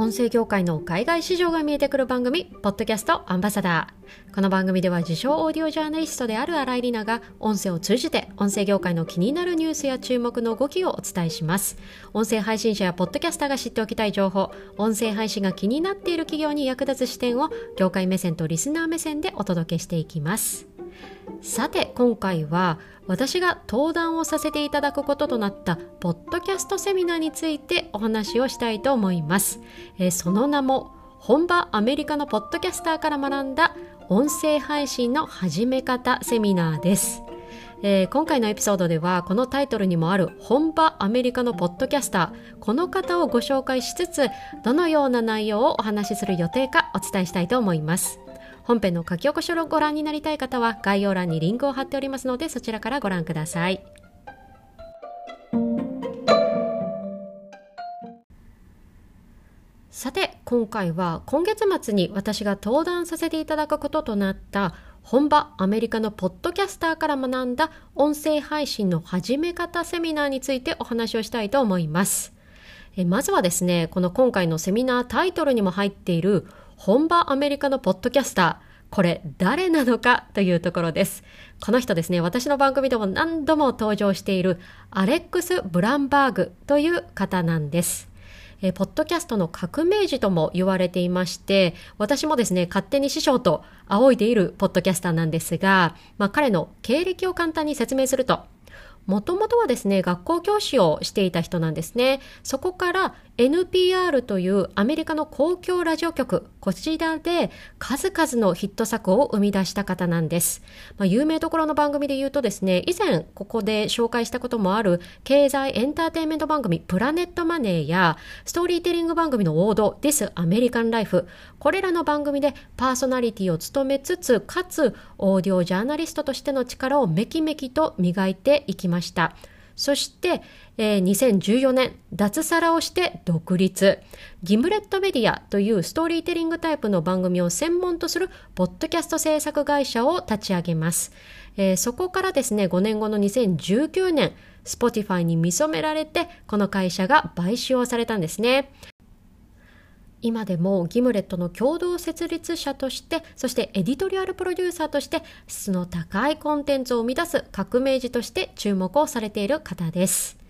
音声業界の海外市場が見えてくる番組、ポッドキャストアンバサダー。この番組では自称オーディオジャーナリストである新井里奈が音声を通じて音声業界の気になるニュースや注目の動きをお伝えします。音声配信者やポッドキャスターが知っておきたい情報、音声配信が気になっている企業に役立つ視点を業界目線とリスナー目線でお届けしていきます。さて今回は私が登壇をさせていただくこととなったポッドキャストセミナーについてお話をしたいと思います、えー、その名も本場アメリカのポッドキャスターから学んだ音声配信の始め方セミナーです。えー、今回のエピソードではこのタイトルにもある本場アメリカのポッドキャスターこの方をご紹介しつつどのような内容をお話しする予定かお伝えしたいと思います。本編の書き起こしをご覧になりたい方は概要欄にリンクを貼っておりますのでそちらからご覧ください。さて今回は今月末に私が登壇させていただくこととなった本場アメリカのポッドキャスターから学んだ音声配信の始め方セミナーについてお話をしたいと思います。えまずはですね、この今回のセミナータイトルにも入っている本場アメリカのポッドキャスター、これ誰なのかというところです。この人ですね、私の番組でも何度も登場しているアレックス・ブランバーグという方なんです。えポッドキャストの革命児とも言われていまして、私もですね、勝手に師匠と仰いでいるポッドキャスターなんですが、まあ、彼の経歴を簡単に説明すると、もともとはですね、学校教師をしていた人なんですね。そこから NPR というアメリカの公共ラジオ局、こちらで数々のヒット作を生み出した方なんです。まあ、有名どころの番組で言うとですね、以前ここで紹介したこともある経済エンターテインメント番組プラネットマネーやストーリーテリング番組の王道 This American Life、これらの番組でパーソナリティを務めつつ、かつオーディオジャーナリストとしての力をめきめきと磨いていきました。ましたそして、えー、2014年、脱サラをして独立。ギムレットメディアというストーリーテリングタイプの番組を専門とするポッドキャスト制作会社を立ち上げます。えー、そこからですね、5年後の2019年、Spotify に見初められて、この会社が買収をされたんですね。今でもギムレットの共同設立者として、そしてエディトリアルプロデューサーとして、質の高いコンテンツを生み出す革命児として注目をされている方です。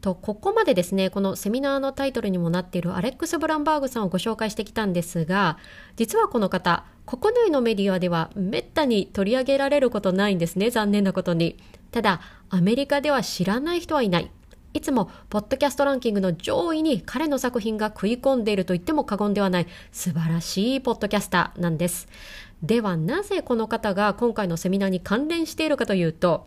と、ここまでですね、このセミナーのタイトルにもなっているアレックス・ブランバーグさんをご紹介してきたんですが、実はこの方、国内のメディアではめったに取り上げられることないんですね、残念なことに。ただ、アメリカでは知らない人はいない。いつもポッドキャストランキングの上位に彼の作品が食い込んでいると言っても過言ではない素晴らしいポッドキャスターなんです。ではなぜこの方が今回のセミナーに関連しているかというと、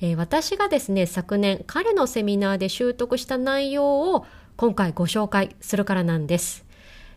えー、私がですね、昨年彼のセミナーで習得した内容を今回ご紹介するからなんです。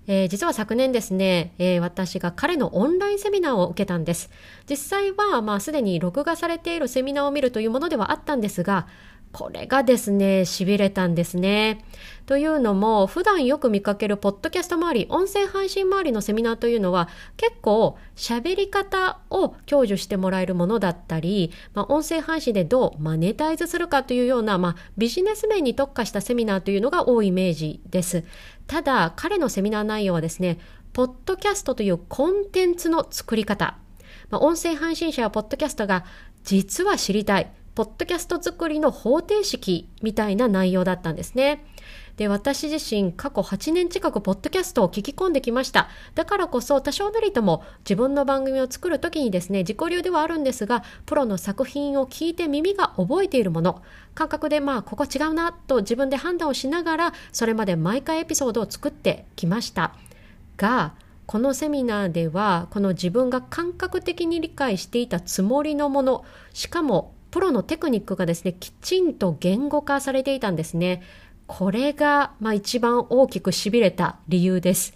えー、実は昨年ですね、えー、私が彼のオンラインセミナーを受けたんです。実際は、まあ、すでに録画されているセミナーを見るというものではあったんですが、これがですね、痺れたんですね。というのも、普段よく見かけるポッドキャスト周り、音声配信周りのセミナーというのは、結構喋り方を享受してもらえるものだったり、まあ、音声配信でどうマネタイズするかというような、まあ、ビジネス面に特化したセミナーというのが多いイメージです。ただ、彼のセミナー内容はですね、ポッドキャストというコンテンツの作り方、まあ、音声配信者やポッドキャストが実は知りたい、ポッドキャスト作りの方程式みたいな内容だったんですね。で、私自身過去8年近くポッドキャストを聞き込んできました。だからこそ多少なりとも自分の番組を作るときにですね、自己流ではあるんですが、プロの作品を聞いて耳が覚えているもの、感覚でまあここ違うなと自分で判断をしながら、それまで毎回エピソードを作ってきました。が、このセミナーではこの自分が感覚的に理解していたつもりのものしかもプロのテクニックがですね、きちんと言語化されていたんですね。これが、まあ、一番大きく痺れた理由です。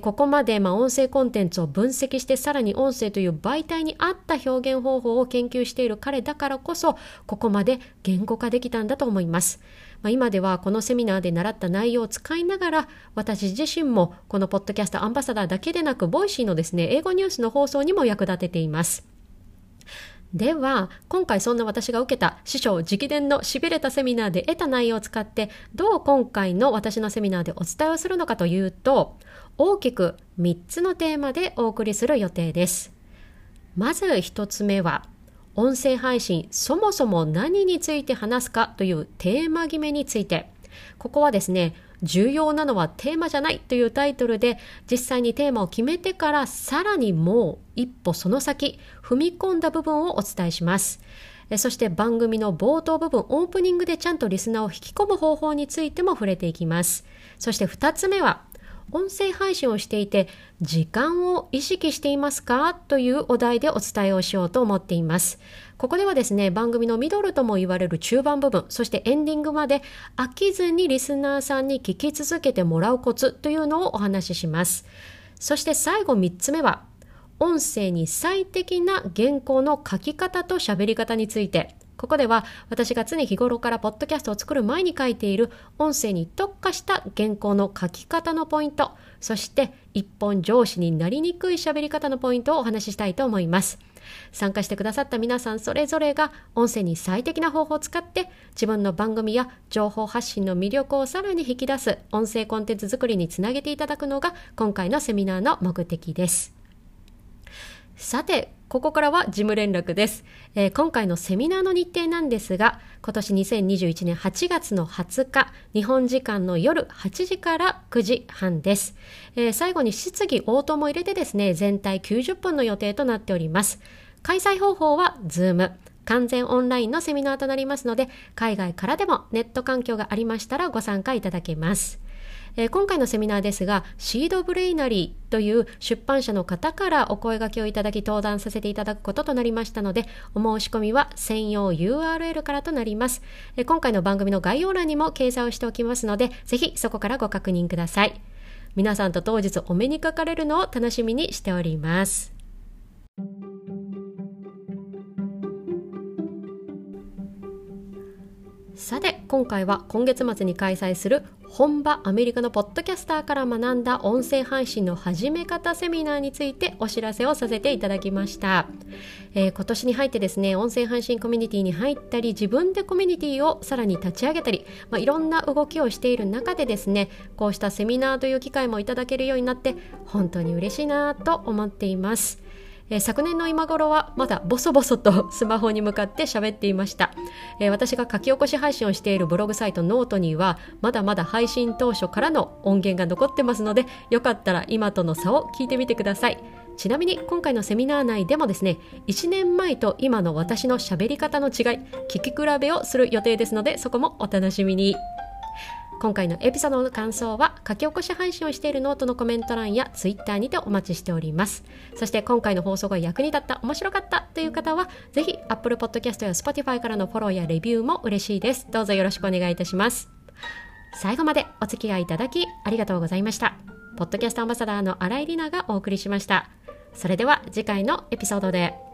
ここまで、まあ、音声コンテンツを分析して、さらに音声という媒体に合った表現方法を研究している彼だからこそ、ここまで言語化できたんだと思います。ま、今ではこのセミナーで習った内容を使いながら、私自身もこのポッドキャストアンバサダーだけでなく、 Voicy のですね、英語ニュースの放送にも役立てています。では今回そんな私が受けた師匠直伝のしびれたセミナーで得た内容を使ってどう今回の私のセミナーでお伝えをするのかというと大きく3つのテーマでお送りする予定です。まず1つ目は音声配信そもそも何について話すかというテーマ決めについて。ここはですね重要なのはテーマじゃないというタイトルで実際にテーマを決めてからさらにもう一歩その先踏み込んだ部分をお伝えします。そして番組の冒頭部分オープニングでちゃんとリスナーを引き込む方法についても触れていきます。そして2つ目は音声配信をしていて時間を意識していますか？というお題でお伝えをしようと思っています。ここではですね、番組のミドルとも言われる中盤部分、そしてエンディングまで飽きずにリスナーさんに聞き続けてもらうコツというのをお話しします。そして最後3つ目は、音声に最適な原稿の書き方と喋り方について、ここでは私が常日頃からポッドキャストを作る前に書いている音声に特化した原稿の書き方のポイント、そして一本上司になりにくい喋り方のポイントをお話ししたいと思います。参加してくださった皆さんそれぞれが音声に最適な方法を使って自分の番組や情報発信の魅力をさらに引き出す音声コンテンツ作りにつなげていただくのが今回のセミナーの目的です。さて、ここからは事務連絡です、えー、今回のセミナーの日程なんですが、今年2021年8月の20日、日本時間の夜8時から9時半です。えー、最後に質疑応答も入れてですね、全体90分の予定となっております。開催方法は Zoom。完全オンラインのセミナーとなりますので、海外からでもネット環境がありましたらご参加いただけます。えー、今回のセミナーですが、シードブレイナリーという出版社の方からお声掛けをいただき登壇させていただくこととなりましたので、お申し込みは専用 URL からとなります。えー、今回の番組の概要欄にも掲載をしておきますので、ぜひそこからご確認ください。皆さんと当日お目にかかれるのを楽しみにしております。さて今回は今月末に開催する本場アメリカのポッドキャスターから学んだ音声配信の始め方セミナーについてお知らせをさせていただきました、えー、今年に入ってですね音声配信コミュニティに入ったり自分でコミュニティをさらに立ち上げたり、まあ、いろんな動きをしている中でですねこうしたセミナーという機会もいただけるようになって本当に嬉しいなと思っています。えー、昨年の今頃はまだボソボソと スマホに向かって喋っていました、えー、私が書き起こし配信をしているブログサイトノートにはまだまだ配信当初からの音源が残ってますのでよかったら今との差を聞いてみてください。ちなみに今回のセミナー内でもですね1年前と今の私の喋り方の違い聞き比べをする予定ですのでそこもお楽しみに。今回のエピソードの感想は書き起こし配信をしているノートのコメント欄やツイッターにてお待ちしております。そして今回の放送が役に立った面白かったという方はぜひ Apple Podcast や Spotify からのフォローやレビューも嬉しいです。どうぞよろしくお願いいたします。最後までお付き合いいただきありがとうございました。ポッドキャストアンバサダーの新井里奈がお送りしました。それでは次回のエピソードで。